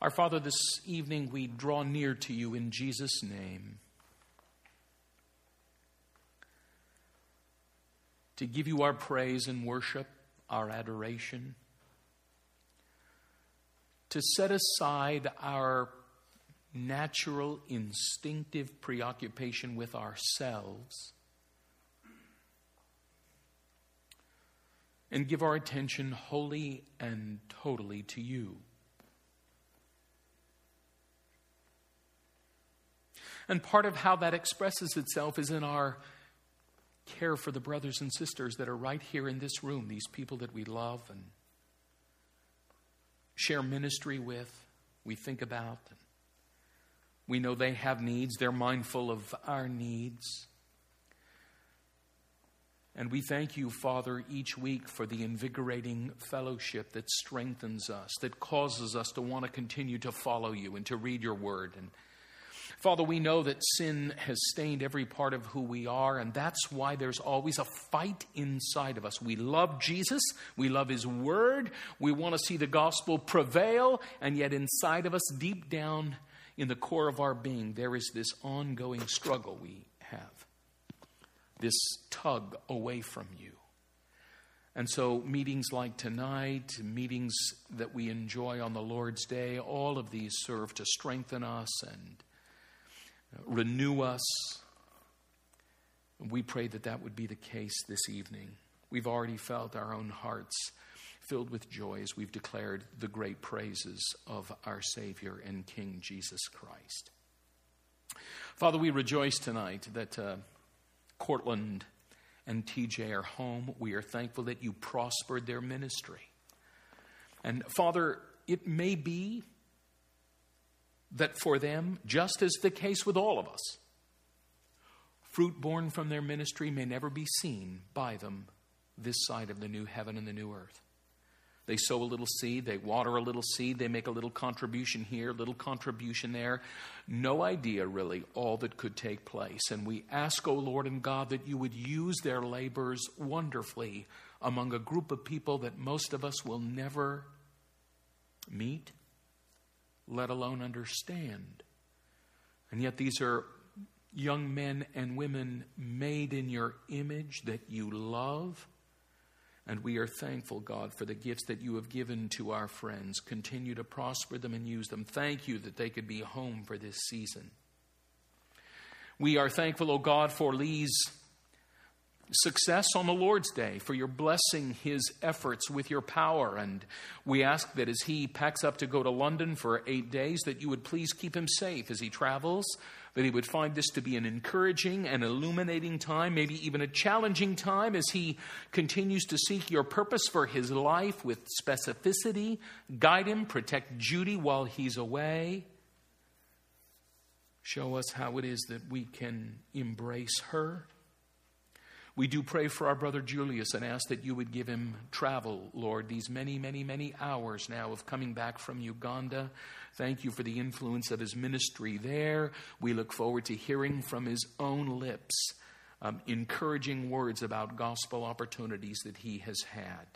Our Father, this evening we draw near to you in Jesus' name. To give you our praise and worship, our adoration. To set aside our natural, instinctive preoccupation with ourselves and give our attention wholly and totally to you. And part of how that expresses itself is in our care for the brothers and sisters that are right here in this room, these people that we love and share ministry with, we think about. We know they have needs, they're mindful of our needs. And we thank you, Father, each week for the invigorating fellowship that strengthens us, that causes us to want to continue to follow you and to read your word and Father, we know that sin has stained every part of who we are, and that's why there's always a fight inside of us. We love Jesus, we love His Word, we want to see the gospel prevail, and yet inside of us, deep down in the core of our being, there is this ongoing struggle we have, this tug away from you. And so, meetings like tonight, meetings that we enjoy on the Lord's Day, all of these serve to strengthen us and renew us. We pray that that would be the case this evening. We've already felt our own hearts filled with joy as we've declared the great praises of our Savior and King Jesus Christ. Father, we rejoice tonight that uh, Cortland and TJ are home. We are thankful that you prospered their ministry. And Father, it may be that for them, just as the case with all of us, fruit born from their ministry may never be seen by them this side of the new heaven and the new earth. They sow a little seed, they water a little seed, they make a little contribution here, a little contribution there. No idea, really, all that could take place. And we ask, O oh Lord and God, that you would use their labors wonderfully among a group of people that most of us will never meet let alone understand. And yet, these are young men and women made in your image that you love. And we are thankful, God, for the gifts that you have given to our friends. Continue to prosper them and use them. Thank you that they could be home for this season. We are thankful, O oh God, for Lee's success on the Lord's Day, for your blessing his efforts with your power. And we ask that as he packs up to go to London for eight days, that you would please keep him safe as he travels, that he would find this to be an encouraging and illuminating time, maybe even a challenging time as he continues to seek your purpose for his life with specificity. Guide him, protect Judy while he's away. Show us how it is that we can embrace her we do pray for our brother Julius and ask that you would give him travel, Lord, these many, many, many hours now of coming back from Uganda. Thank you for the influence of his ministry there. We look forward to hearing from his own lips um, encouraging words about gospel opportunities that he has had.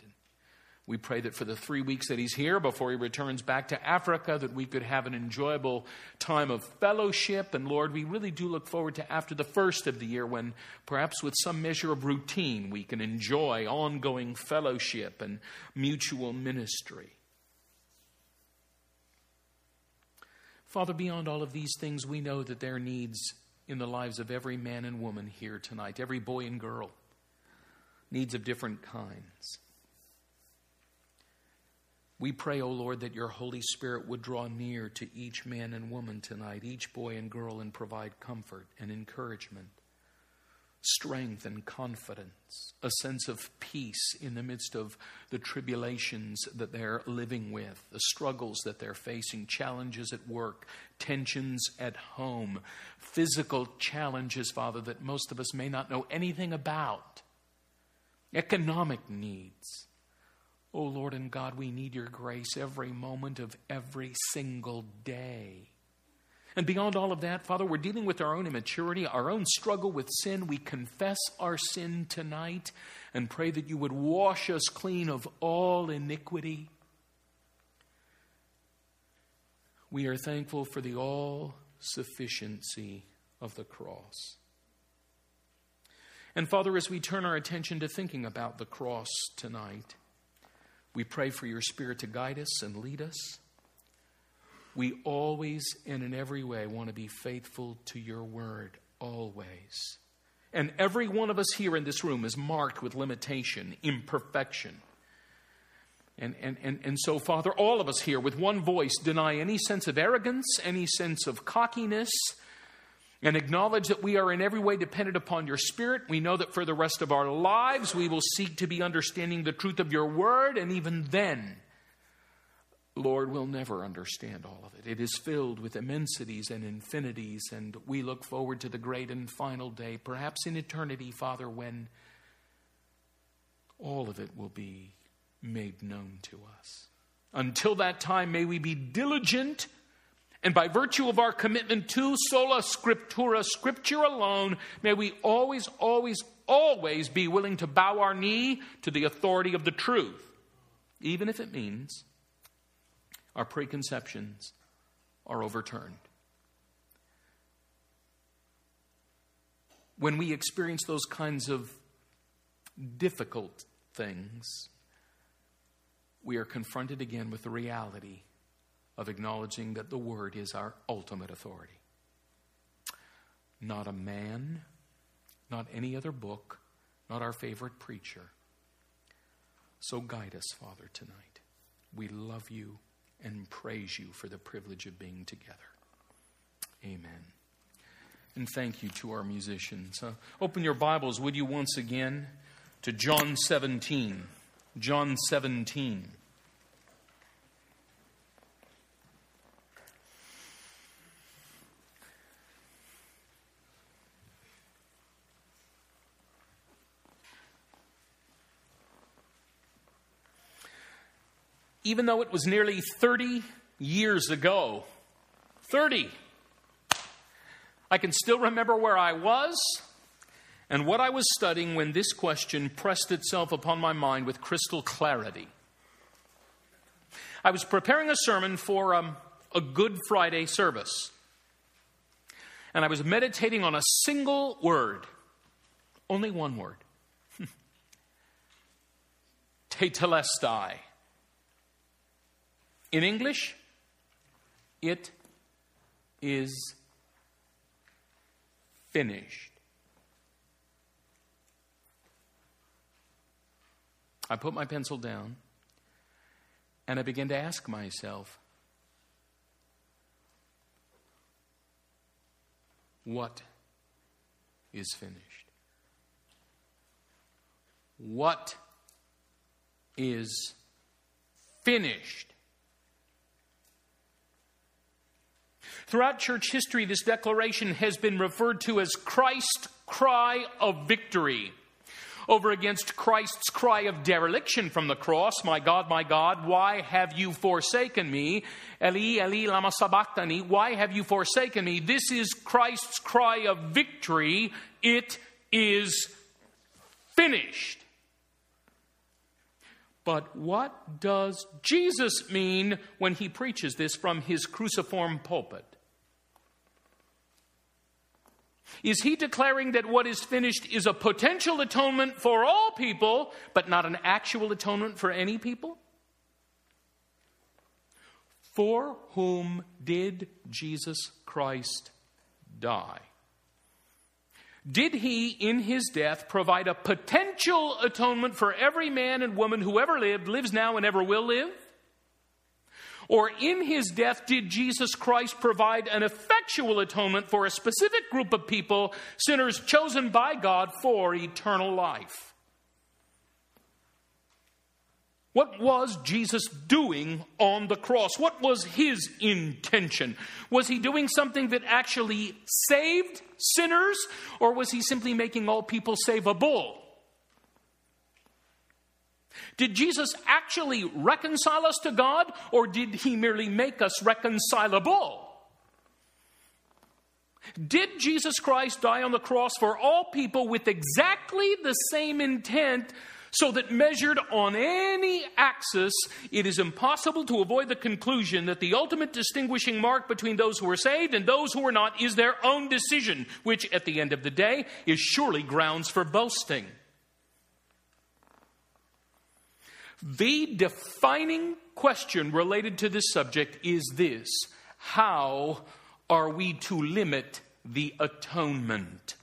We pray that for the three weeks that he's here before he returns back to Africa, that we could have an enjoyable time of fellowship. And Lord, we really do look forward to after the first of the year when perhaps with some measure of routine we can enjoy ongoing fellowship and mutual ministry. Father, beyond all of these things, we know that there are needs in the lives of every man and woman here tonight, every boy and girl, needs of different kinds. We pray, O oh Lord, that your Holy Spirit would draw near to each man and woman tonight, each boy and girl, and provide comfort and encouragement, strength and confidence, a sense of peace in the midst of the tribulations that they're living with, the struggles that they're facing, challenges at work, tensions at home, physical challenges, Father, that most of us may not know anything about, economic needs Oh Lord and God, we need your grace every moment of every single day. And beyond all of that, Father, we're dealing with our own immaturity, our own struggle with sin. We confess our sin tonight and pray that you would wash us clean of all iniquity. We are thankful for the all sufficiency of the cross. And Father, as we turn our attention to thinking about the cross tonight, we pray for your Spirit to guide us and lead us. We always and in every way want to be faithful to your word, always. And every one of us here in this room is marked with limitation, imperfection. And, and, and, and so, Father, all of us here with one voice deny any sense of arrogance, any sense of cockiness, and acknowledge that we are in every way dependent upon your Spirit. We know that for the rest of our lives, we will seek to be understanding the truth of your word, and even then, Lord, we'll never understand all of it. It is filled with immensities and infinities, and we look forward to the great and final day, perhaps in eternity, Father, when all of it will be made known to us. Until that time, may we be diligent, and by virtue of our commitment to sola scriptura, scripture alone, may we always, always, always be willing to bow our knee to the authority of the truth, even if it means our preconceptions are overturned. When we experience those kinds of difficult things, we are confronted again with the reality of acknowledging that the Word is our ultimate authority. Not a man, not any other book, not our favorite preacher. So guide us, Father, tonight. We love you and praise you for the privilege of being together. Amen. And thank you to our musicians. Uh, open your Bibles, would you, once again, to John 17. John 17. Even though it was nearly 30 years ago. 30. I can still remember where I was and what I was studying when this question pressed itself upon my mind with crystal clarity. I was preparing a sermon for um, a Good Friday service, and I was meditating on a single word, only one word Tetelestai. In English, it is finished. I put my pencil down and I began to ask myself, what is finished? What is finished? Throughout church history, this declaration has been referred to as Christ's cry of victory. Over against Christ's cry of dereliction from the cross, My God, my God, why have you forsaken me? Eli, Eli, lama sabachthani, why have you forsaken me? This is Christ's cry of victory. It is finished. But what does Jesus mean when he preaches this from his cruciform pulpit? Is he declaring that what is finished is a potential atonement for all people, but not an actual atonement for any people? For whom did Jesus Christ die? Did he, in his death, provide a potential atonement for every man and woman who ever lived, lives now, and ever will live? Or in his death, did Jesus Christ provide an effectual atonement for a specific group of people, sinners chosen by God for eternal life? What was Jesus doing on the cross? What was his intention? Was he doing something that actually saved sinners, or was he simply making all people savable? Did Jesus actually reconcile us to God, or did he merely make us reconcilable? Did Jesus Christ die on the cross for all people with exactly the same intent so that measured on any axis, it is impossible to avoid the conclusion that the ultimate distinguishing mark between those who are saved and those who are not is their own decision, which at the end of the day is surely grounds for boasting. The defining question related to this subject is this How are we to limit the atonement?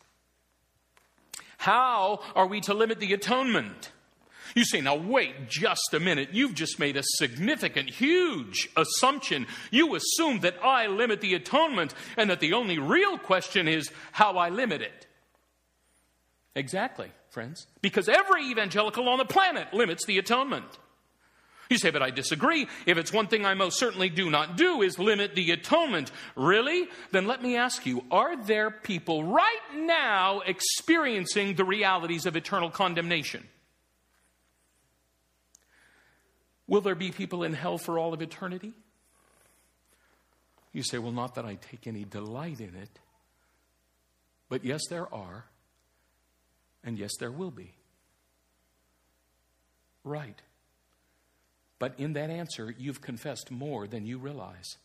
How are we to limit the atonement? You say, now wait just a minute. You've just made a significant, huge assumption. You assume that I limit the atonement and that the only real question is how I limit it. Exactly, friends. Because every evangelical on the planet limits the atonement. You say, but I disagree. If it's one thing I most certainly do not do is limit the atonement. Really? Then let me ask you, are there people right now experiencing the realities of eternal condemnation? Will there be people in hell for all of eternity? You say, well, not that I take any delight in it. But yes, there are. And yes, there will be. Right. But in that answer, you've confessed more than you realize.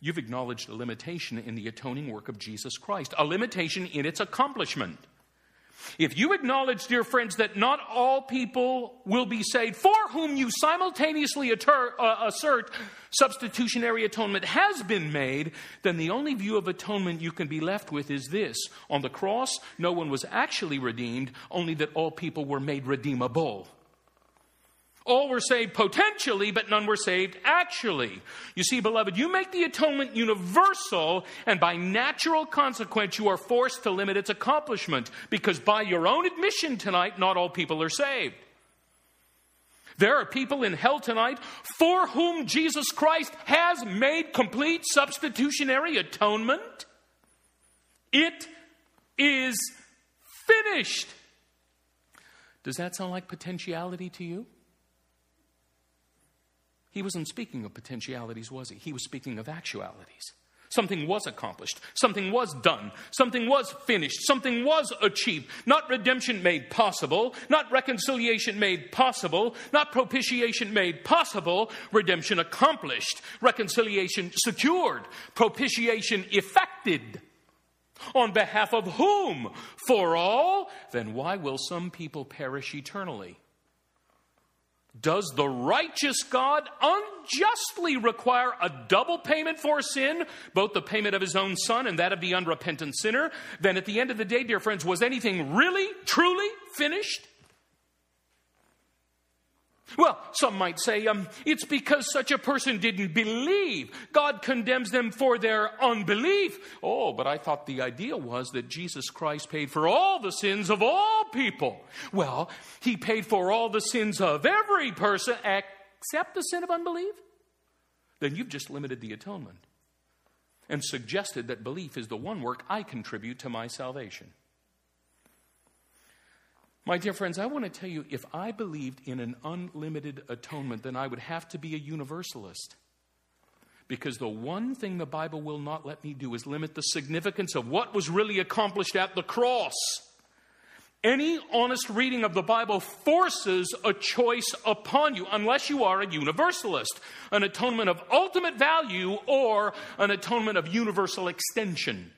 You've acknowledged a limitation in the atoning work of Jesus Christ, a limitation in its accomplishment. If you acknowledge, dear friends, that not all people will be saved, for whom you simultaneously uh, assert substitutionary atonement has been made, then the only view of atonement you can be left with is this. On the cross, no one was actually redeemed, only that all people were made redeemable. All were saved potentially, but none were saved actually. You see, beloved, you make the atonement universal, and by natural consequence, you are forced to limit its accomplishment, because by your own admission tonight, not all people are saved. There are people in hell tonight for whom Jesus Christ has made complete substitutionary atonement. It is finished. Does that sound like potentiality to you? He wasn't speaking of potentialities, was he? He was speaking of actualities. Something was accomplished. Something was done. Something was finished. Something was achieved. Not redemption made possible. Not reconciliation made possible. Not propitiation made possible. Redemption accomplished. Reconciliation secured. Propitiation effected. On behalf of whom? For all? Then why will some people perish eternally? Does the righteous God unjustly require a double payment for sin, both the payment of his own son and that of the unrepentant sinner? Then at the end of the day, dear friends, was anything really, truly finished? Well, some might say um, it's because such a person didn't believe. God condemns them for their unbelief. Oh, but I thought the idea was that Jesus Christ paid for all the sins of all people. Well, he paid for all the sins of every person except the sin of unbelief. Then you've just limited the atonement and suggested that belief is the one work I contribute to my salvation. My dear friends, I want to tell you if I believed in an unlimited atonement, then I would have to be a universalist. Because the one thing the Bible will not let me do is limit the significance of what was really accomplished at the cross. Any honest reading of the Bible forces a choice upon you, unless you are a universalist an atonement of ultimate value or an atonement of universal extension.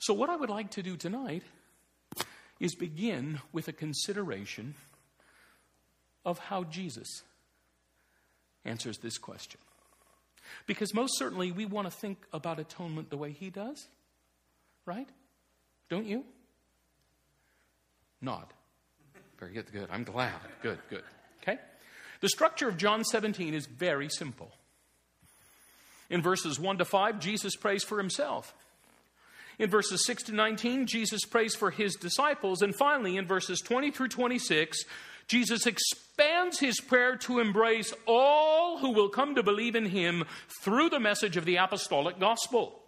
So, what I would like to do tonight is begin with a consideration of how Jesus answers this question. Because most certainly we want to think about atonement the way he does, right? Don't you? Nod. Very good, good. I'm glad. Good, good. Okay? The structure of John 17 is very simple. In verses 1 to 5, Jesus prays for himself. In verses 6 to 19, Jesus prays for his disciples. And finally, in verses 20 through 26, Jesus expands his prayer to embrace all who will come to believe in him through the message of the apostolic gospel.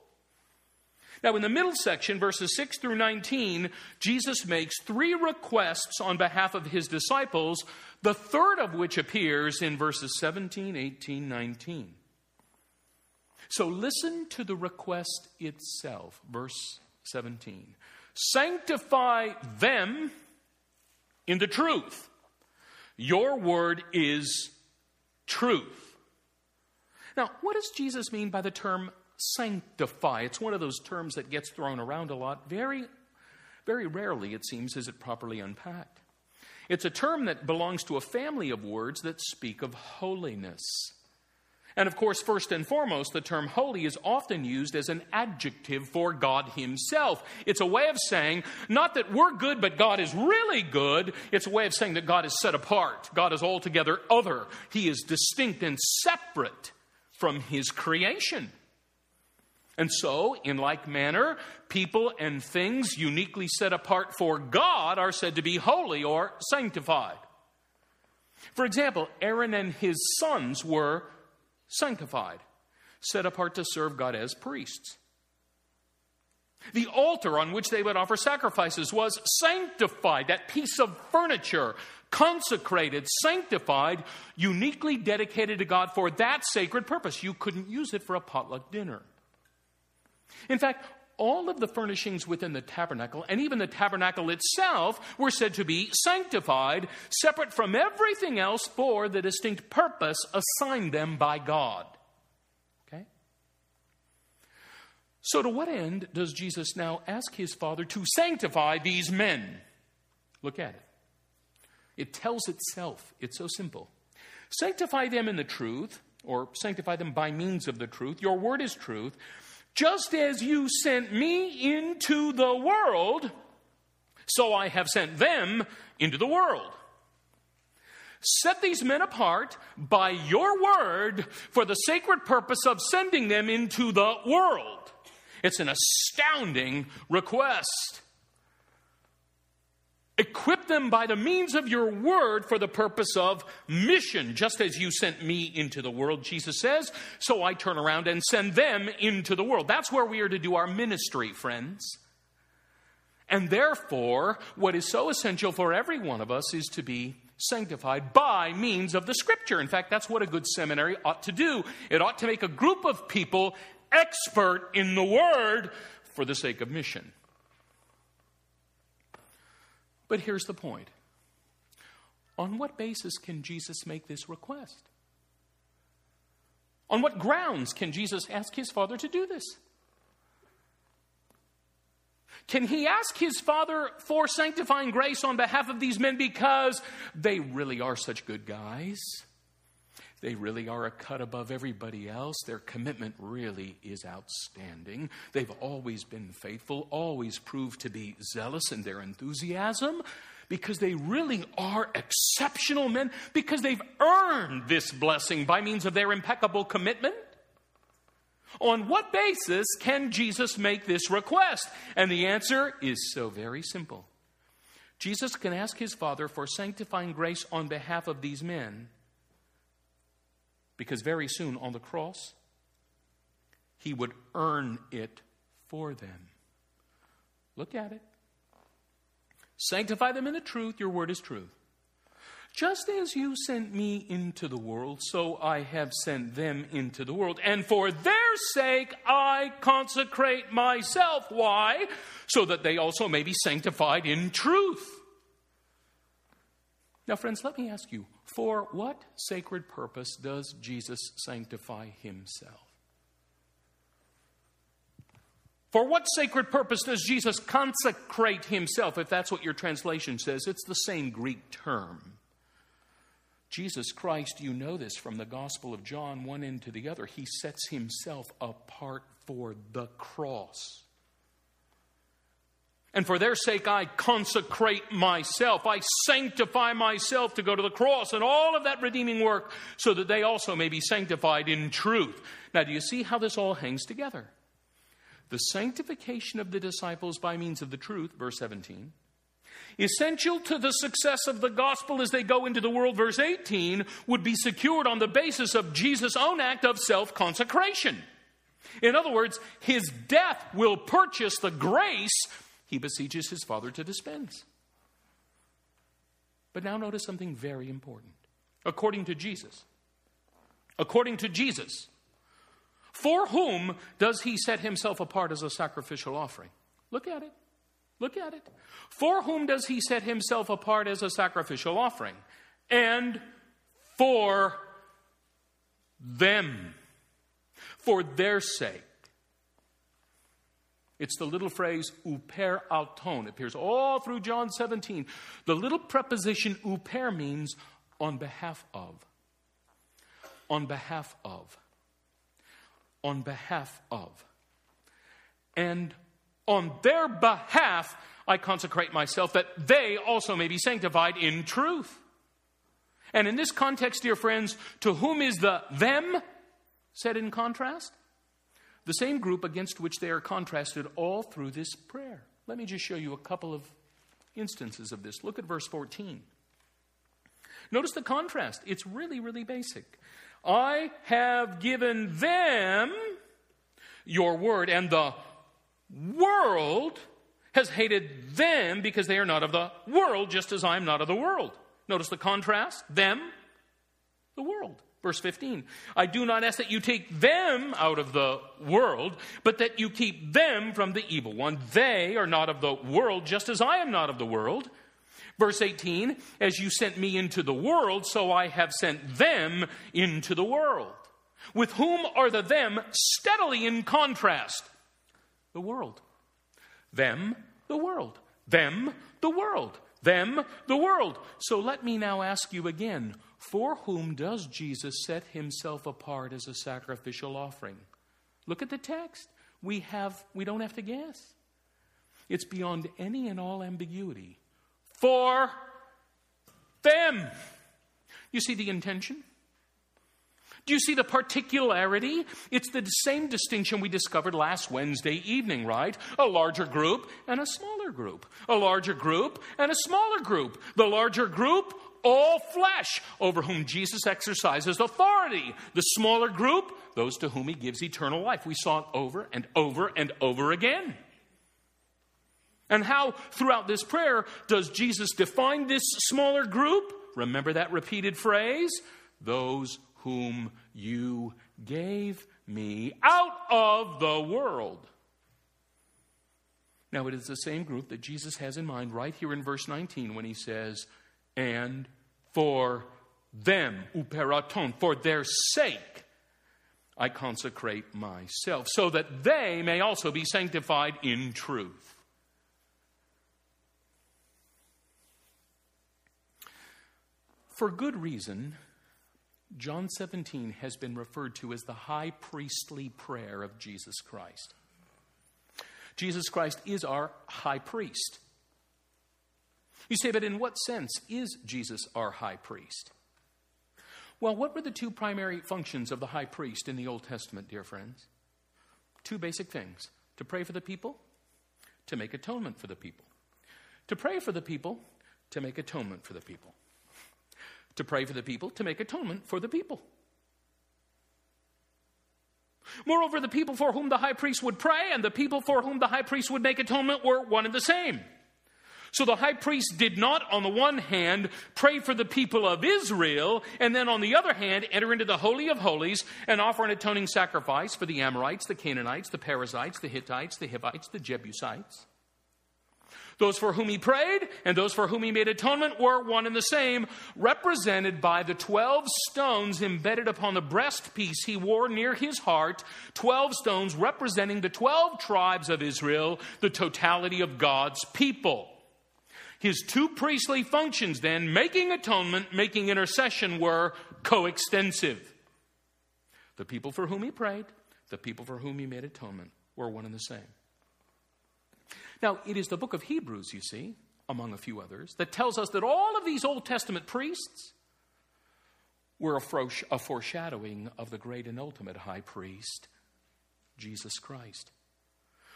Now, in the middle section, verses 6 through 19, Jesus makes three requests on behalf of his disciples, the third of which appears in verses 17, 18, 19. So listen to the request itself, verse 17. Sanctify them in the truth. Your word is truth. Now, what does Jesus mean by the term sanctify? It's one of those terms that gets thrown around a lot. Very, very rarely, it seems, is it properly unpacked. It's a term that belongs to a family of words that speak of holiness. And of course, first and foremost, the term holy is often used as an adjective for God Himself. It's a way of saying, not that we're good, but God is really good. It's a way of saying that God is set apart. God is altogether other. He is distinct and separate from His creation. And so, in like manner, people and things uniquely set apart for God are said to be holy or sanctified. For example, Aaron and his sons were sanctified, set apart to serve God as priests. The altar on which they would offer sacrifices was sanctified, that piece of furniture, consecrated, sanctified, uniquely dedicated to God for that sacred purpose. You couldn't use it for a potluck dinner. In fact, all of the furnishings within the tabernacle and even the tabernacle itself were said to be sanctified, separate from everything else for the distinct purpose assigned them by God. Okay? So, to what end does Jesus now ask his Father to sanctify these men? Look at it. It tells itself. It's so simple. Sanctify them in the truth, or sanctify them by means of the truth. Your word is truth. Just as you sent me into the world, so I have sent them into the world. Set these men apart by your word for the sacred purpose of sending them into the world. It's an astounding request. Equip them by the means of your word for the purpose of mission, just as you sent me into the world, Jesus says. So I turn around and send them into the world. That's where we are to do our ministry, friends. And therefore, what is so essential for every one of us is to be sanctified by means of the scripture. In fact, that's what a good seminary ought to do. It ought to make a group of people expert in the word for the sake of mission. But here's the point on what basis can Jesus make this request? On what grounds can Jesus ask his Father to do this? Can he ask his Father for sanctifying grace on behalf of these men because they really are such good guys? They really are a cut above everybody else. Their commitment really is outstanding. They've always been faithful, always proved to be zealous in their enthusiasm because they really are exceptional men, because they've earned this blessing by means of their impeccable commitment. On what basis can Jesus make this request? And the answer is so very simple. Jesus can ask his Father for sanctifying grace on behalf of these men because very soon on the cross, he would earn it for them. Look at it. Sanctify them in the truth, your word is truth. Just as you sent me into the world, so I have sent them into the world. And for their sake, I consecrate myself. Why? So that they also may be sanctified in truth. Now, friends, let me ask you for what sacred purpose does Jesus sanctify himself? For what sacred purpose does Jesus consecrate himself? If that's what your translation says, it's the same Greek term. Jesus Christ, you know this from the Gospel of John, one end to the other. He sets himself apart for the cross. And for their sake, I consecrate myself. I sanctify myself to go to the cross and all of that redeeming work so that they also may be sanctified in truth. Now, do you see how this all hangs together? The sanctification of the disciples by means of the truth, verse 17. Essential to the success of the gospel as they go into the world, verse 18, would be secured on the basis of Jesus' own act of self consecration. In other words, his death will purchase the grace he beseeches his father to dispense. But now notice something very important. According to Jesus, according to Jesus, for whom does he set himself apart as a sacrificial offering? Look at it. Look at it. For whom does he set himself apart as a sacrificial offering? And for them, for their sake. It's the little phrase uper auton. Appears all through John 17. The little preposition uper means on behalf of. On behalf of. On behalf of. And on their behalf, I consecrate myself that they also may be sanctified in truth. And in this context, dear friends, to whom is the them set in contrast? The same group against which they are contrasted all through this prayer. Let me just show you a couple of instances of this. Look at verse 14. Notice the contrast. It's really, really basic. I have given them your word, and the world has hated them because they are not of the world, just as I am not of the world. Notice the contrast them, the world. Verse 15 I do not ask that you take them out of the world, but that you keep them from the evil one. They are not of the world, just as I am not of the world. Verse 18 As you sent me into the world, so I have sent them into the world. With whom are the them steadily in contrast? The world. Them, the world. Them, the world. Them, the world. So let me now ask you again for whom does Jesus set himself apart as a sacrificial offering? Look at the text. We, have, we don't have to guess. It's beyond any and all ambiguity. For them. You see the intention? Do you see the particularity? It's the same distinction we discovered last Wednesday evening, right? A larger group and a smaller group. A larger group and a smaller group. The larger group all flesh over whom Jesus exercises authority. The smaller group, those to whom he gives eternal life. We saw it over and over and over again. And how, throughout this prayer, does Jesus define this smaller group? Remember that repeated phrase? Those whom you gave me out of the world. Now, it is the same group that Jesus has in mind right here in verse 19 when he says, and for them, uper auton, for their sake, I consecrate myself, so that they may also be sanctified in truth. For good reason, John 17 has been referred to as the high priestly prayer of Jesus Christ. Jesus Christ is our high priest. You say, but in what sense is Jesus our high priest? Well, what were the two primary functions of the high priest in the Old Testament, dear friends? Two basic things to pray for the people, to make atonement for the people. To pray for the people, to make atonement for the people. To pray for the people, to make atonement for the people. Moreover, the people for whom the high priest would pray and the people for whom the high priest would make atonement were one and the same. So the high priest did not, on the one hand, pray for the people of Israel, and then on the other hand, enter into the Holy of Holies and offer an atoning sacrifice for the Amorites, the Canaanites, the Perizzites, the Hittites, the Hivites, the Jebusites. Those for whom he prayed and those for whom he made atonement were one and the same, represented by the 12 stones embedded upon the breastpiece he wore near his heart, 12 stones representing the 12 tribes of Israel, the totality of God's people. His two priestly functions, then, making atonement, making intercession, were coextensive. The people for whom he prayed, the people for whom he made atonement, were one and the same. Now, it is the book of Hebrews, you see, among a few others, that tells us that all of these Old Testament priests were a foreshadowing of the great and ultimate high priest, Jesus Christ.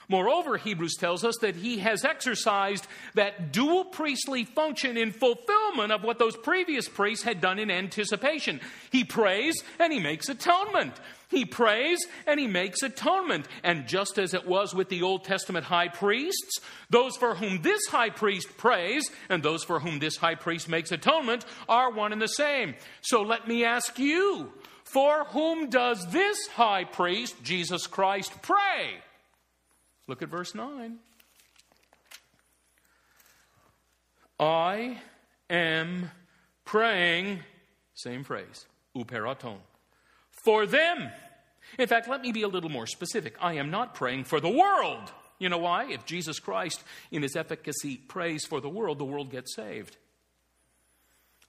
Moreover, Hebrews tells us that he has exercised that dual priestly function in fulfillment of what those previous priests had done in anticipation. He prays and he makes atonement. He prays and he makes atonement. And just as it was with the Old Testament high priests, those for whom this high priest prays and those for whom this high priest makes atonement are one and the same. So let me ask you, for whom does this high priest, Jesus Christ, pray? Look at verse 9. I am praying, same phrase, uper auton, for them. In fact, let me be a little more specific. I am not praying for the world. You know why? If Jesus Christ, in his efficacy, prays for the world, the world gets saved.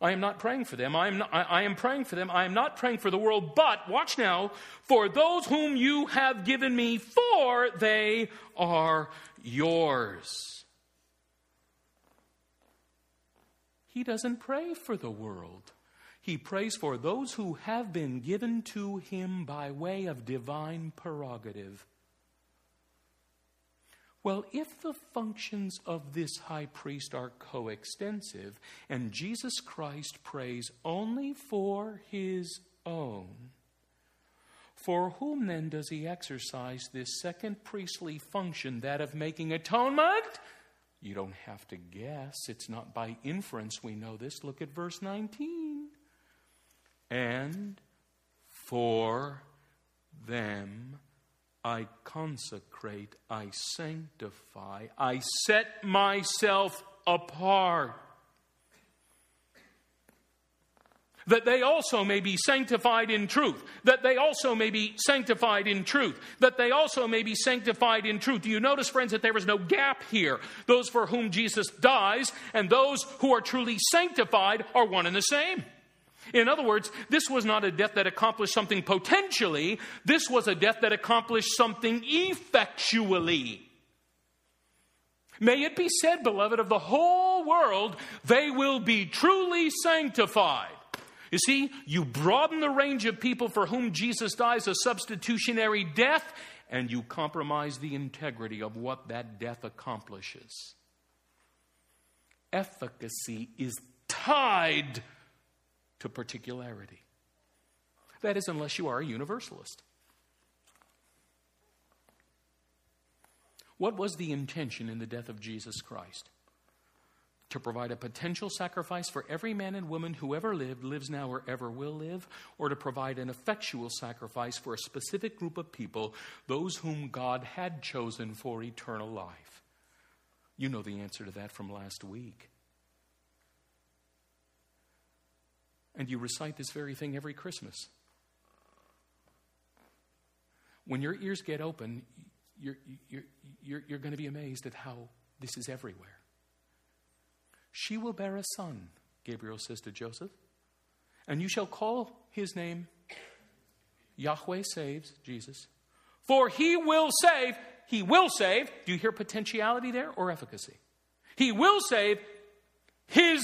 I am not praying for them. I am, not, I, I am praying for them. I am not praying for the world, but watch now, for those whom you have given me, for they are yours. He doesn't pray for the world. He prays for those who have been given to him by way of divine prerogative. Well, if the functions of this high priest are coextensive, and Jesus Christ prays only for his own, for whom then does he exercise this second priestly function, that of making atonement? You don't have to guess. It's not by inference we know this. Look at verse 19. And for them I consecrate, I sanctify, I set myself apart. That they also may be sanctified in truth. That they also may be sanctified in truth. That they also may be sanctified in truth. Do you notice, friends, that there is no gap here? Those for whom Jesus dies and those who are truly sanctified are one and the same. In other words, this was not a death that accomplished something potentially, this was a death that accomplished something effectually. May it be said, beloved, of the whole world, they will be truly sanctified. You see, you broaden the range of people for whom Jesus dies a substitutionary death, and you compromise the integrity of what that death accomplishes. Efficacy is tied to particularity. That is, unless you are a universalist. What was the intention in the death of Jesus Christ? To provide a potential sacrifice for every man and woman who ever lived, lives now, or ever will live, or to provide an effectual sacrifice for a specific group of people, those whom God had chosen for eternal life? You know the answer to that from last week. And you recite this very thing every Christmas. When your ears get open, you're, you're, you're, you're going to be amazed at how this is everywhere. She will bear a son, Gabriel says to Joseph, and you shall call his name Yahweh saves, Jesus. For he will save, he will save. Do you hear potentiality there or efficacy? He will save his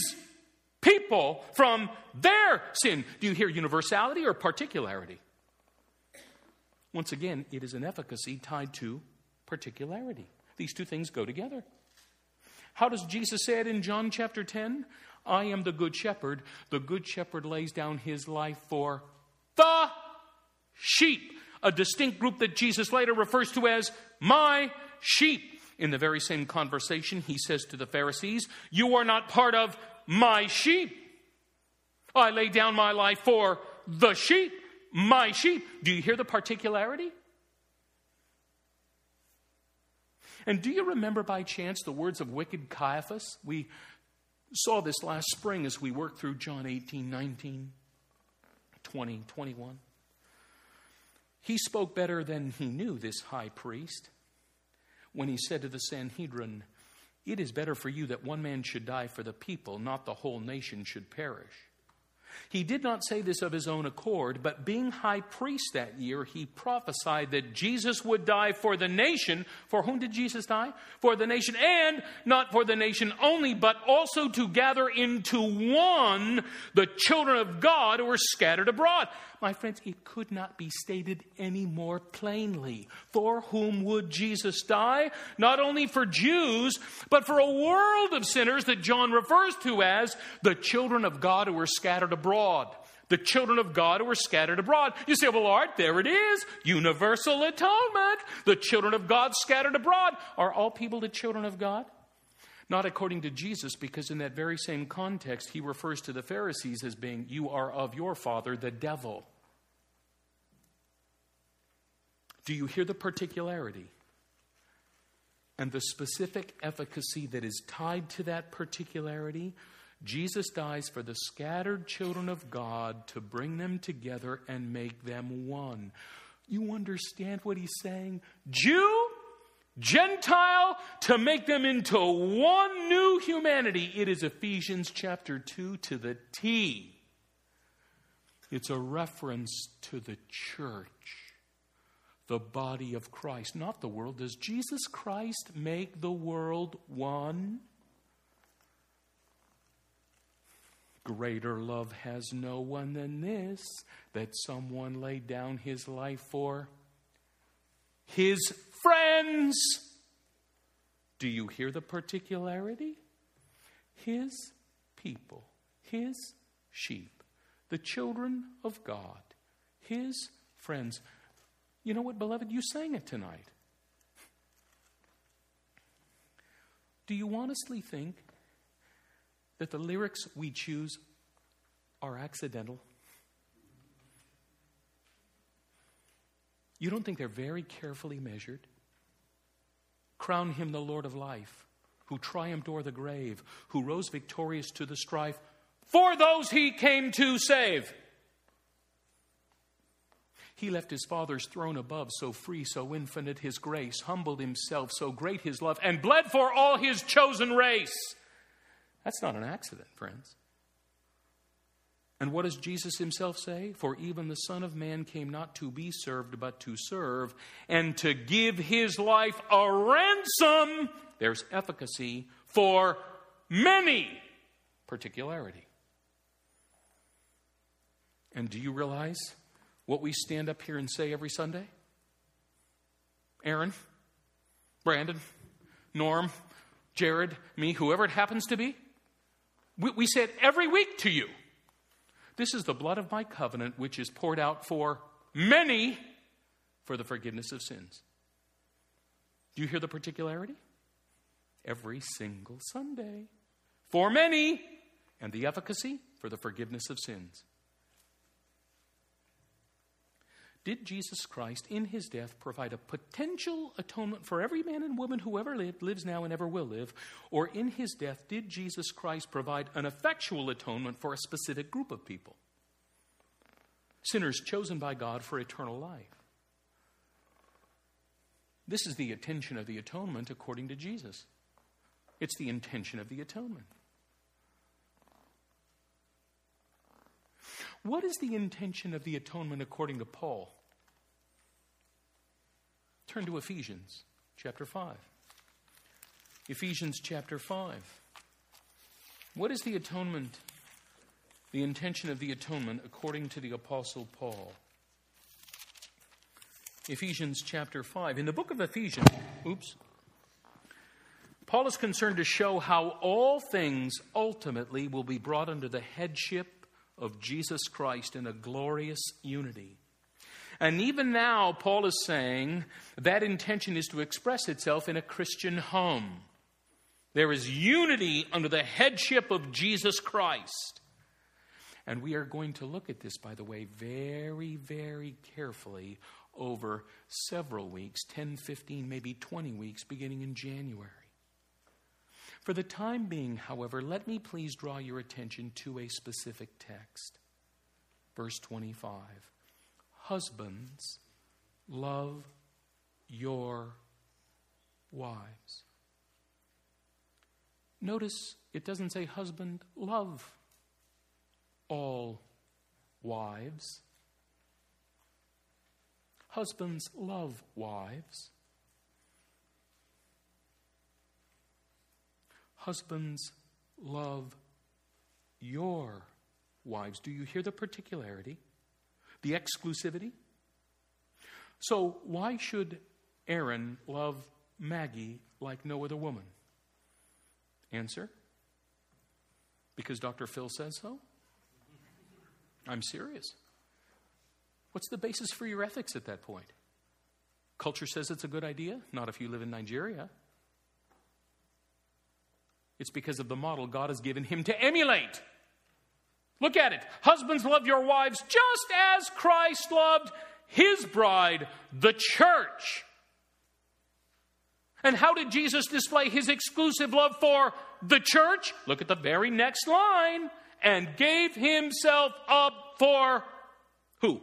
people from their sin. Do you hear universality or particularity? Once again, it is an efficacy tied to particularity. These two things go together. How does Jesus say it in John chapter 10? I am the good shepherd. The good shepherd lays down his life for the sheep, a distinct group that Jesus later refers to as my sheep. In the very same conversation, he says to the Pharisees, You are not part of my sheep. I lay down my life for the sheep, my sheep. Do you hear the particularity? And do you remember by chance the words of wicked Caiaphas? We saw this last spring as we worked through John 18, 19, 20, 21. He spoke better than he knew, this high priest, when he said to the Sanhedrin, it is better for you that one man should die for the people, not the whole nation should perish. He did not say this of his own accord, but being high priest that year, he prophesied that Jesus would die for the nation. For whom did Jesus die? For the nation, and not for the nation only, but also to gather into one the children of God who are scattered abroad. My friends, it could not be stated any more plainly. For whom would Jesus die? Not only for Jews, but for a world of sinners that John refers to as the children of God who are scattered abroad. The children of God who are scattered abroad. You say, well, Art, there it is. Universal atonement. The children of God scattered abroad. Are all people the children of God? Not according to Jesus, because in that very same context, he refers to the Pharisees as being, You are of your father, the devil. Do you hear the particularity? and the specific efficacy that is tied to that particularity, Jesus dies for the scattered children of God to bring them together and make them one. You understand what he's saying? Jew, Gentile, to make them into one new humanity. It is Ephesians chapter 2 to the T. It's a reference to the church the body of Christ, not the world. Does Jesus Christ make the world one? Greater love has no one than this, that someone laid down his life for his friends. Do you hear the particularity? His people, his sheep, the children of God, his friends. You know what, beloved? You sang it tonight. Do you honestly think that the lyrics we choose are accidental? You don't think they're very carefully measured? Crown him the Lord of life, who triumphed o'er the grave, who rose victorious to the strife for those he came to save. He left his Father's throne above, so free, so infinite his grace, humbled himself, so great his love, and bled for all his chosen race. That's not an accident, friends. And what does Jesus himself say? For even the Son of Man came not to be served, but to serve, and to give his life a ransom. There's efficacy for many. Particularity. And do you realize what we stand up here and say every Sunday? Aaron, Brandon, Norm, Jared, me, whoever it happens to be. We, we say it every week to you. This is the blood of my covenant, which is poured out for many for the forgiveness of sins. Do you hear the particularity? Every single Sunday. For many, and the efficacy for the forgiveness of sins. Did Jesus Christ, in his death, provide a potential atonement for every man and woman who ever lived, lives now, and ever will live? Or in his death, did Jesus Christ provide an effectual atonement for a specific group of people? Sinners chosen by God for eternal life. This is the intention of the atonement according to Jesus. It's the intention of the atonement. What is the intention of the atonement according to Paul? Turn to Ephesians chapter 5. Ephesians chapter 5. What is the atonement, the intention of the atonement according to the Apostle Paul? Ephesians chapter 5. In the book of Ephesians, oops, Paul is concerned to show how all things ultimately will be brought under the headship of Jesus Christ in a glorious unity. And even now, Paul is saying that intention is to express itself in a Christian home. There is unity under the headship of Jesus Christ. And we are going to look at this, by the way, very, very carefully over several weeks 10, 15, maybe 20 weeks beginning in January. For the time being, however, let me please draw your attention to a specific text. Verse 25 Husbands, love your wives. Notice it doesn't say, husband, love all wives. Husbands, love wives. Husbands, love your wives. Do you hear the particularity? The exclusivity? So, why should Aaron love Maggie like no other woman? Answer Because Dr. Phil says so? I'm serious. What's the basis for your ethics at that point? Culture says it's a good idea, not if you live in Nigeria. It's because of the model God has given him to emulate. Look at it. Husbands, love your wives just as Christ loved his bride, the church. And how did Jesus display his exclusive love for the church? Look at the very next line. And gave himself up for who?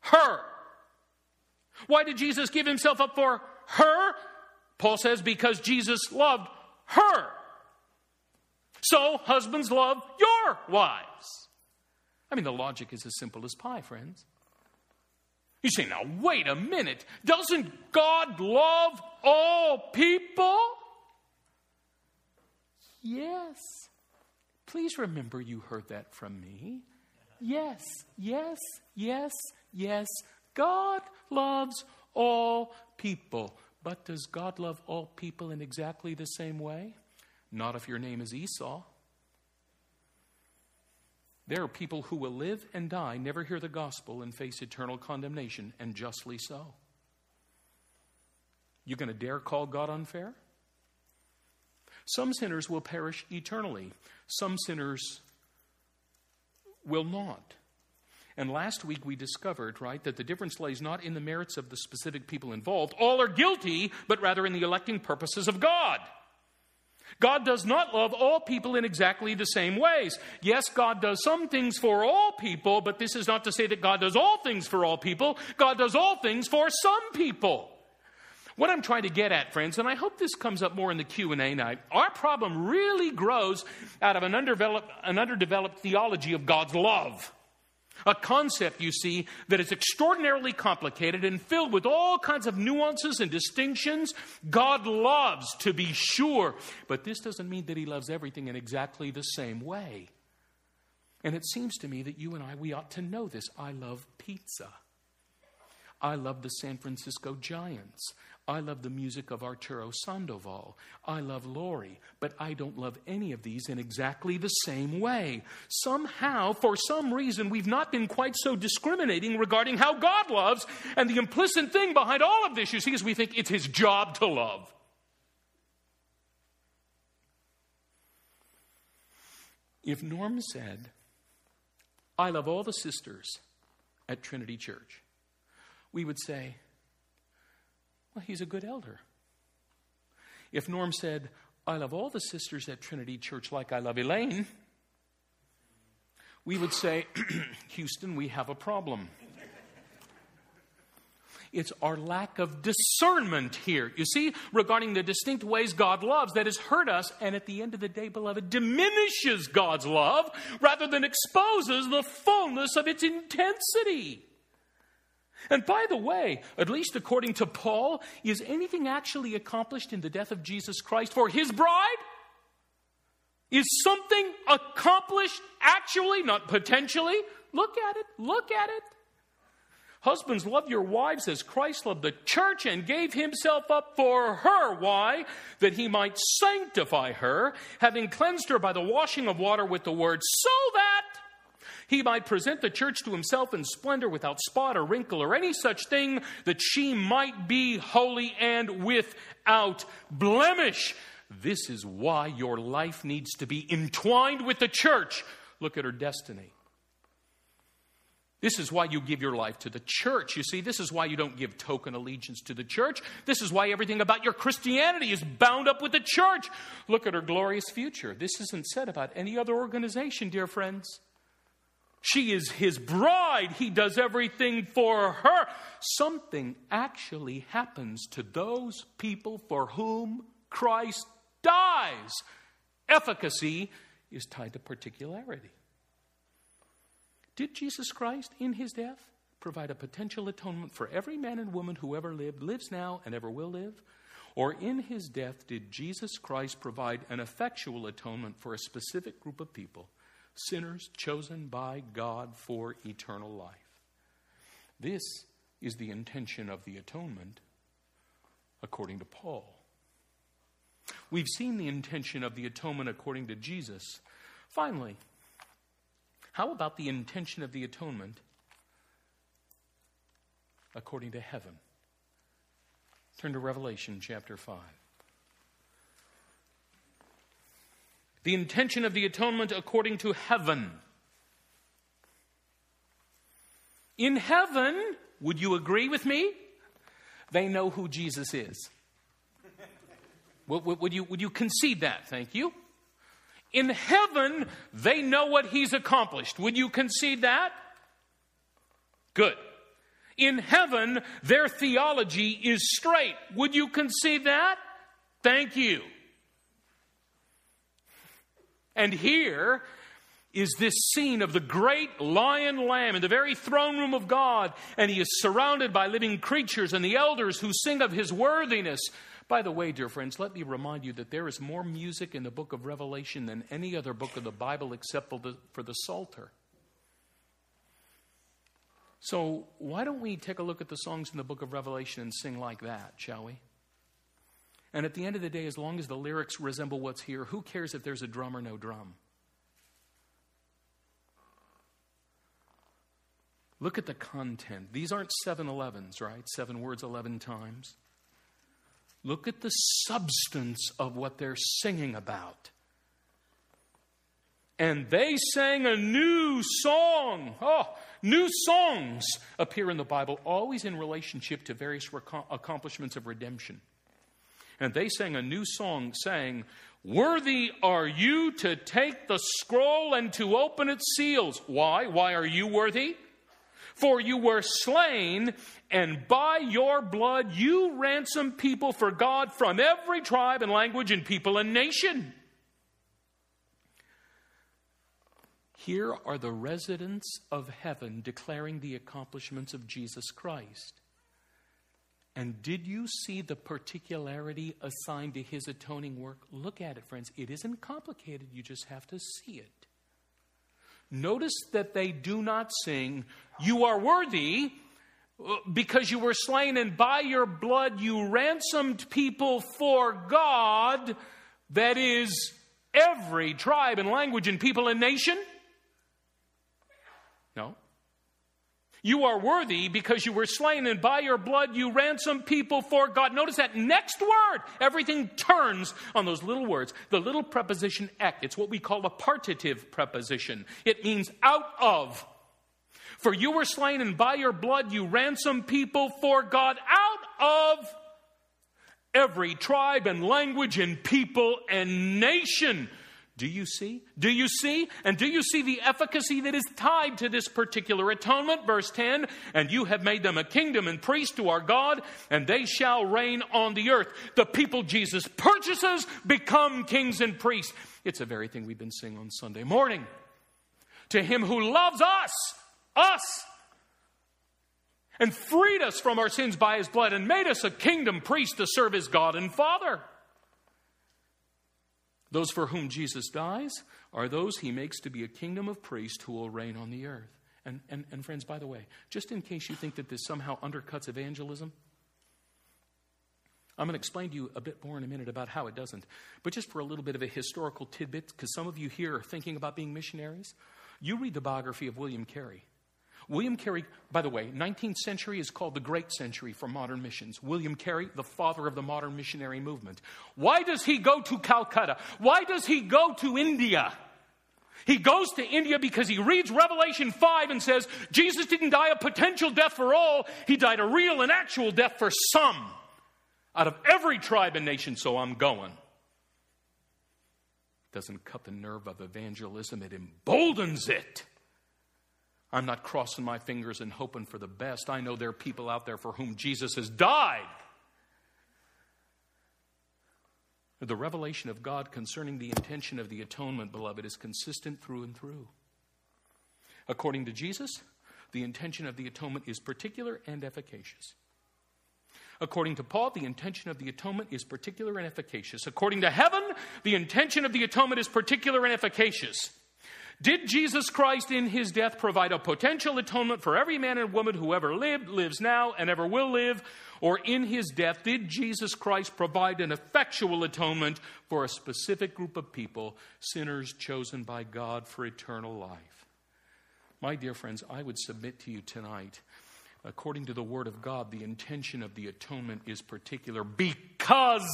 Her. Why did Jesus give himself up for her? Paul says, because Jesus loved her. So, husbands, love your wives. I mean, the logic is as simple as pie, friends. You say, now, wait a minute. Doesn't God love all people? Yes. Please remember you heard that from me. Yes, yes, yes, yes. God loves all people. But does God love all people in exactly the same way? Not if your name is Esau. There are people who will live and die, never hear the gospel, and face eternal condemnation, and justly so. You going to dare call God unfair? Some sinners will perish eternally, some sinners will not. And last week we discovered, right, that the difference lays not in the merits of the specific people involved. All are guilty, but rather in the electing purposes of God. God does not love all people in exactly the same ways. Yes, God does some things for all people, but this is not to say that God does all things for all people. God does all things for some people. What I'm trying to get at, friends, and I hope this comes up more in the Q&A night, our problem really grows out of an underdeveloped, an underdeveloped theology of God's love. A concept, you see, that is extraordinarily complicated and filled with all kinds of nuances and distinctions. God loves, to be sure, but this doesn't mean that He loves everything in exactly the same way. And it seems to me that you and I, we ought to know this. I love pizza. I love the San Francisco Giants. I love the music of Arturo Sandoval. I love Lori, but I don't love any of these in exactly the same way. Somehow, for some reason, we've not been quite so discriminating regarding how God loves. And the implicit thing behind all of this, you see, is we think it's his job to love. If Norm said, I love all the sisters at Trinity Church, we would say, well, he's a good elder. If Norm said, I love all the sisters at Trinity Church like I love Elaine, we would say, Houston, we have a problem. It's our lack of discernment here, you see, regarding the distinct ways God loves that has hurt us, and at the end of the day, beloved, diminishes God's love rather than exposes the fullness of its intensity. And by the way, at least according to Paul, is anything actually accomplished in the death of Jesus Christ for his bride? Is something accomplished actually, not potentially? Look at it, look at it. Husbands, love your wives as Christ loved the church and gave himself up for her. Why? That he might sanctify her, having cleansed her by the washing of water with the word, so that he might present the church to himself in splendor without spot or wrinkle or any such thing, that she might be holy and without blemish. This is why your life needs to be entwined with the church. Look at her destiny. This is why you give your life to the church. You see, this is why you don't give token allegiance to the church. This is why everything about your Christianity is bound up with the church. Look at her glorious future. This isn't said about any other organization, dear friends. She is his bride. He does everything for her. Something actually happens to those people for whom Christ dies. Efficacy is tied to particularity. Did Jesus Christ, in his death, provide a potential atonement for every man and woman who ever lived, lives now, and ever will live? Or in his death, did Jesus Christ provide an effectual atonement for a specific group of people? Sinners chosen by God for eternal life. This is the intention of the atonement according to Paul. We've seen the intention of the atonement according to Jesus. Finally, how about the intention of the atonement according to heaven? Turn to Revelation chapter 5. The intention of the atonement according to heaven. In heaven, would you agree with me? They know who Jesus is. Would you, would you concede that? Thank you. In heaven, they know what he's accomplished. Would you concede that? Good. In heaven, their theology is straight. Would you concede that? Thank you. And here is this scene of the great lion lamb in the very throne room of God, and he is surrounded by living creatures and the elders who sing of his worthiness. By the way, dear friends, let me remind you that there is more music in the book of Revelation than any other book of the Bible except for the, for the Psalter. So, why don't we take a look at the songs in the book of Revelation and sing like that, shall we? And at the end of the day, as long as the lyrics resemble what's here, who cares if there's a drum or no drum? Look at the content. These aren't 7 11s, right? Seven words 11 times. Look at the substance of what they're singing about. And they sang a new song. Oh, new songs appear in the Bible, always in relationship to various accomplishments of redemption. And they sang a new song, saying, Worthy are you to take the scroll and to open its seals. Why? Why are you worthy? For you were slain, and by your blood you ransomed people for God from every tribe and language and people and nation. Here are the residents of heaven declaring the accomplishments of Jesus Christ. And did you see the particularity assigned to his atoning work? Look at it, friends. It isn't complicated, you just have to see it. Notice that they do not sing, You are worthy because you were slain, and by your blood you ransomed people for God, that is, every tribe and language and people and nation. No. You are worthy because you were slain, and by your blood you ransomed people for God. Notice that next word. Everything turns on those little words. The little preposition ek. It's what we call a partitive preposition. It means out of. For you were slain, and by your blood you ransomed people for God out of every tribe and language and people and nation. Do you see? Do you see? And do you see the efficacy that is tied to this particular atonement? Verse 10 And you have made them a kingdom and priests to our God, and they shall reign on the earth. The people Jesus purchases become kings and priests. It's the very thing we've been singing on Sunday morning. To him who loves us, us, and freed us from our sins by his blood, and made us a kingdom priest to serve his God and Father. Those for whom Jesus dies are those he makes to be a kingdom of priests who will reign on the earth. And, and, and friends, by the way, just in case you think that this somehow undercuts evangelism, I'm going to explain to you a bit more in a minute about how it doesn't. But just for a little bit of a historical tidbit, because some of you here are thinking about being missionaries, you read the biography of William Carey. William Carey, by the way, 19th century is called the great century for modern missions. William Carey, the father of the modern missionary movement. Why does he go to Calcutta? Why does he go to India? He goes to India because he reads Revelation 5 and says, Jesus didn't die a potential death for all, he died a real and actual death for some out of every tribe and nation, so I'm going. Doesn't cut the nerve of evangelism, it emboldens it. I'm not crossing my fingers and hoping for the best. I know there are people out there for whom Jesus has died. The revelation of God concerning the intention of the atonement, beloved, is consistent through and through. According to Jesus, the intention of the atonement is particular and efficacious. According to Paul, the intention of the atonement is particular and efficacious. According to heaven, the intention of the atonement is particular and efficacious. Did Jesus Christ in his death provide a potential atonement for every man and woman who ever lived, lives now, and ever will live? Or in his death, did Jesus Christ provide an effectual atonement for a specific group of people, sinners chosen by God for eternal life? My dear friends, I would submit to you tonight, according to the Word of God, the intention of the atonement is particular because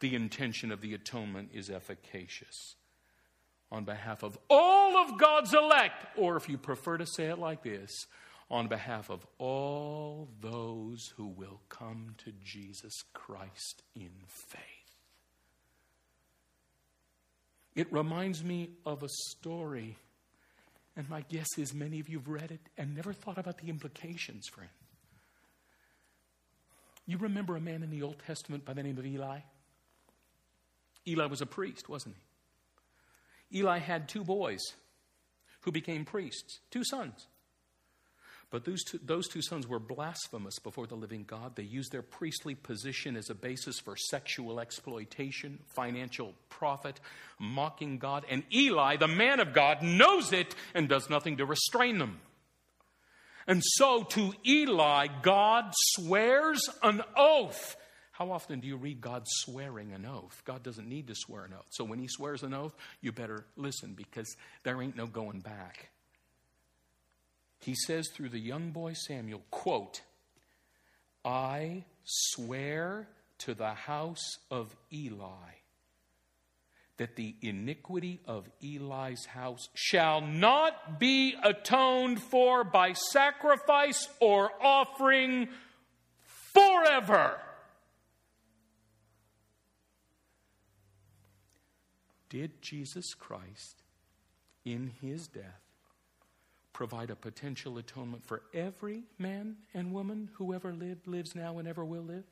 the intention of the atonement is efficacious on behalf of all of God's elect, or if you prefer to say it like this, on behalf of all those who will come to Jesus Christ in faith. It reminds me of a story, and my guess is many of you have read it and never thought about the implications, friend. You remember a man in the Old Testament by the name of Eli? Eli was a priest, wasn't he? Eli had two boys who became priests, two sons. But those two, those two sons were blasphemous before the living God. They used their priestly position as a basis for sexual exploitation, financial profit, mocking God. And Eli, the man of God, knows it and does nothing to restrain them. And so to Eli, God swears an oath. How often do you read God swearing an oath? God doesn't need to swear an oath. So when he swears an oath, you better listen because there ain't no going back. He says through the young boy Samuel, quote, I swear to the house of Eli that the iniquity of Eli's house shall not be atoned for by sacrifice or offering forever. Did Jesus Christ, in his death, provide a potential atonement for every man and woman who ever lived, lives now, and ever will live?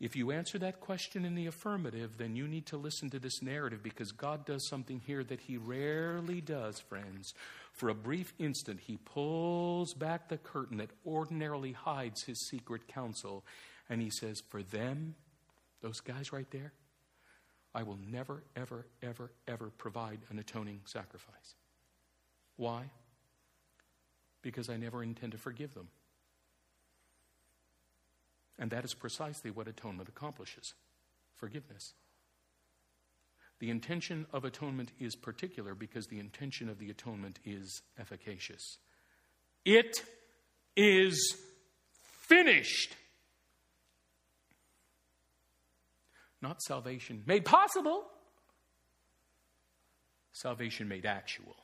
If you answer that question in the affirmative, then you need to listen to this narrative because God does something here that He rarely does, friends. For a brief instant, He pulls back the curtain that ordinarily hides His secret counsel, and He says, For them, those guys right there, I will never, ever, ever, ever provide an atoning sacrifice. Why? Because I never intend to forgive them. And that is precisely what atonement accomplishes forgiveness. The intention of atonement is particular because the intention of the atonement is efficacious. It is finished. Not salvation made possible, salvation made actual.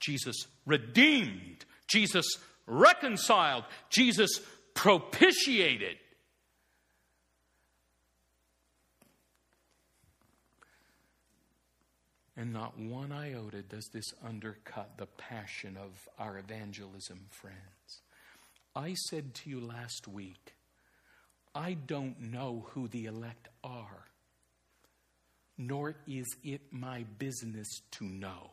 Jesus redeemed, Jesus reconciled, Jesus propitiated. And not one iota does this undercut the passion of our evangelism, friends. I said to you last week, I don't know who the elect are, nor is it my business to know.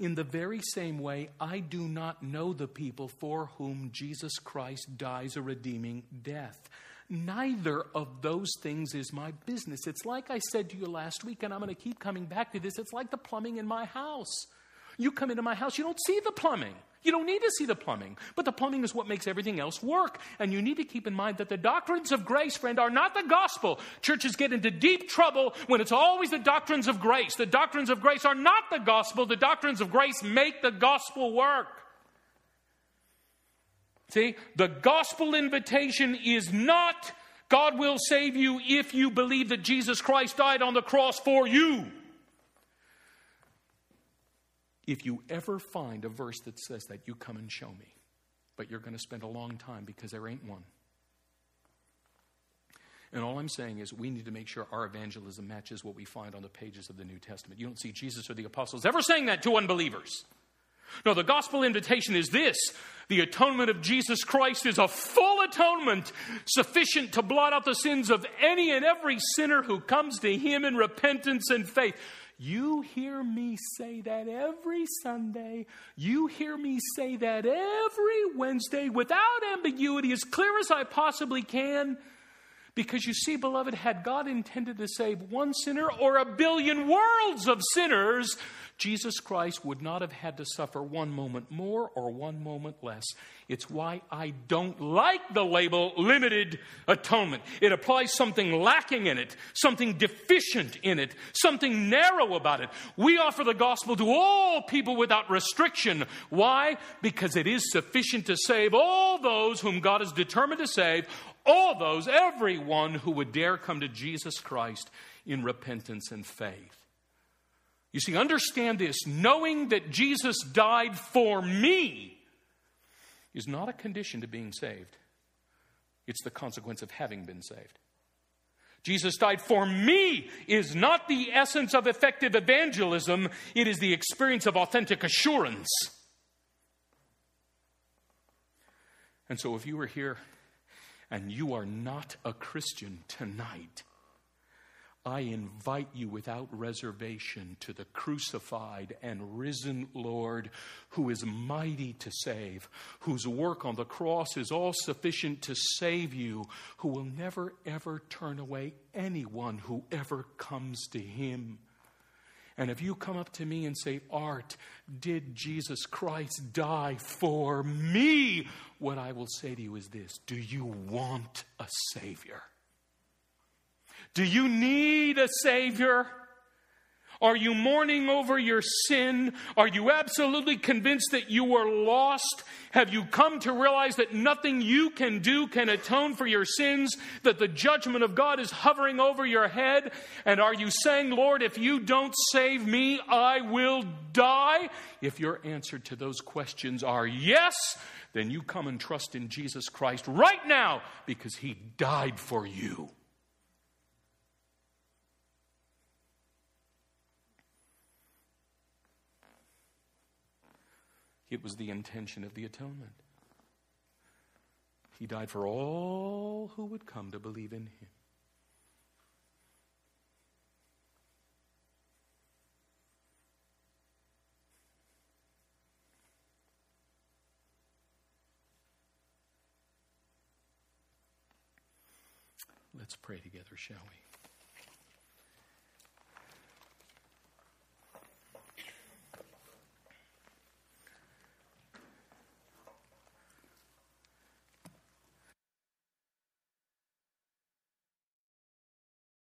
In the very same way, I do not know the people for whom Jesus Christ dies a redeeming death. Neither of those things is my business. It's like I said to you last week, and I'm going to keep coming back to this. It's like the plumbing in my house. You come into my house, you don't see the plumbing. You don't need to see the plumbing, but the plumbing is what makes everything else work. And you need to keep in mind that the doctrines of grace, friend, are not the gospel. Churches get into deep trouble when it's always the doctrines of grace. The doctrines of grace are not the gospel. The doctrines of grace make the gospel work. See, the gospel invitation is not God will save you if you believe that Jesus Christ died on the cross for you. If you ever find a verse that says that, you come and show me. But you're going to spend a long time because there ain't one. And all I'm saying is we need to make sure our evangelism matches what we find on the pages of the New Testament. You don't see Jesus or the apostles ever saying that to unbelievers. No, the gospel invitation is this the atonement of Jesus Christ is a full atonement sufficient to blot out the sins of any and every sinner who comes to Him in repentance and faith. You hear me say that every Sunday. You hear me say that every Wednesday without ambiguity, as clear as I possibly can. Because you see, beloved, had God intended to save one sinner or a billion worlds of sinners, Jesus Christ would not have had to suffer one moment more or one moment less. It's why I don't like the label limited atonement. It applies something lacking in it, something deficient in it, something narrow about it. We offer the gospel to all people without restriction. Why? Because it is sufficient to save all those whom God is determined to save, all those, everyone who would dare come to Jesus Christ in repentance and faith. You see, understand this knowing that Jesus died for me is not a condition to being saved, it's the consequence of having been saved. Jesus died for me is not the essence of effective evangelism, it is the experience of authentic assurance. And so, if you are here and you are not a Christian tonight, I invite you without reservation to the crucified and risen Lord who is mighty to save, whose work on the cross is all sufficient to save you, who will never ever turn away anyone who ever comes to him. And if you come up to me and say, Art, did Jesus Christ die for me? What I will say to you is this Do you want a Savior? Do you need a Savior? Are you mourning over your sin? Are you absolutely convinced that you are lost? Have you come to realize that nothing you can do can atone for your sins, that the judgment of God is hovering over your head? And are you saying, Lord, if you don't save me, I will die? If your answer to those questions are yes, then you come and trust in Jesus Christ right now because he died for you. It was the intention of the atonement. He died for all who would come to believe in him. Let's pray together, shall we?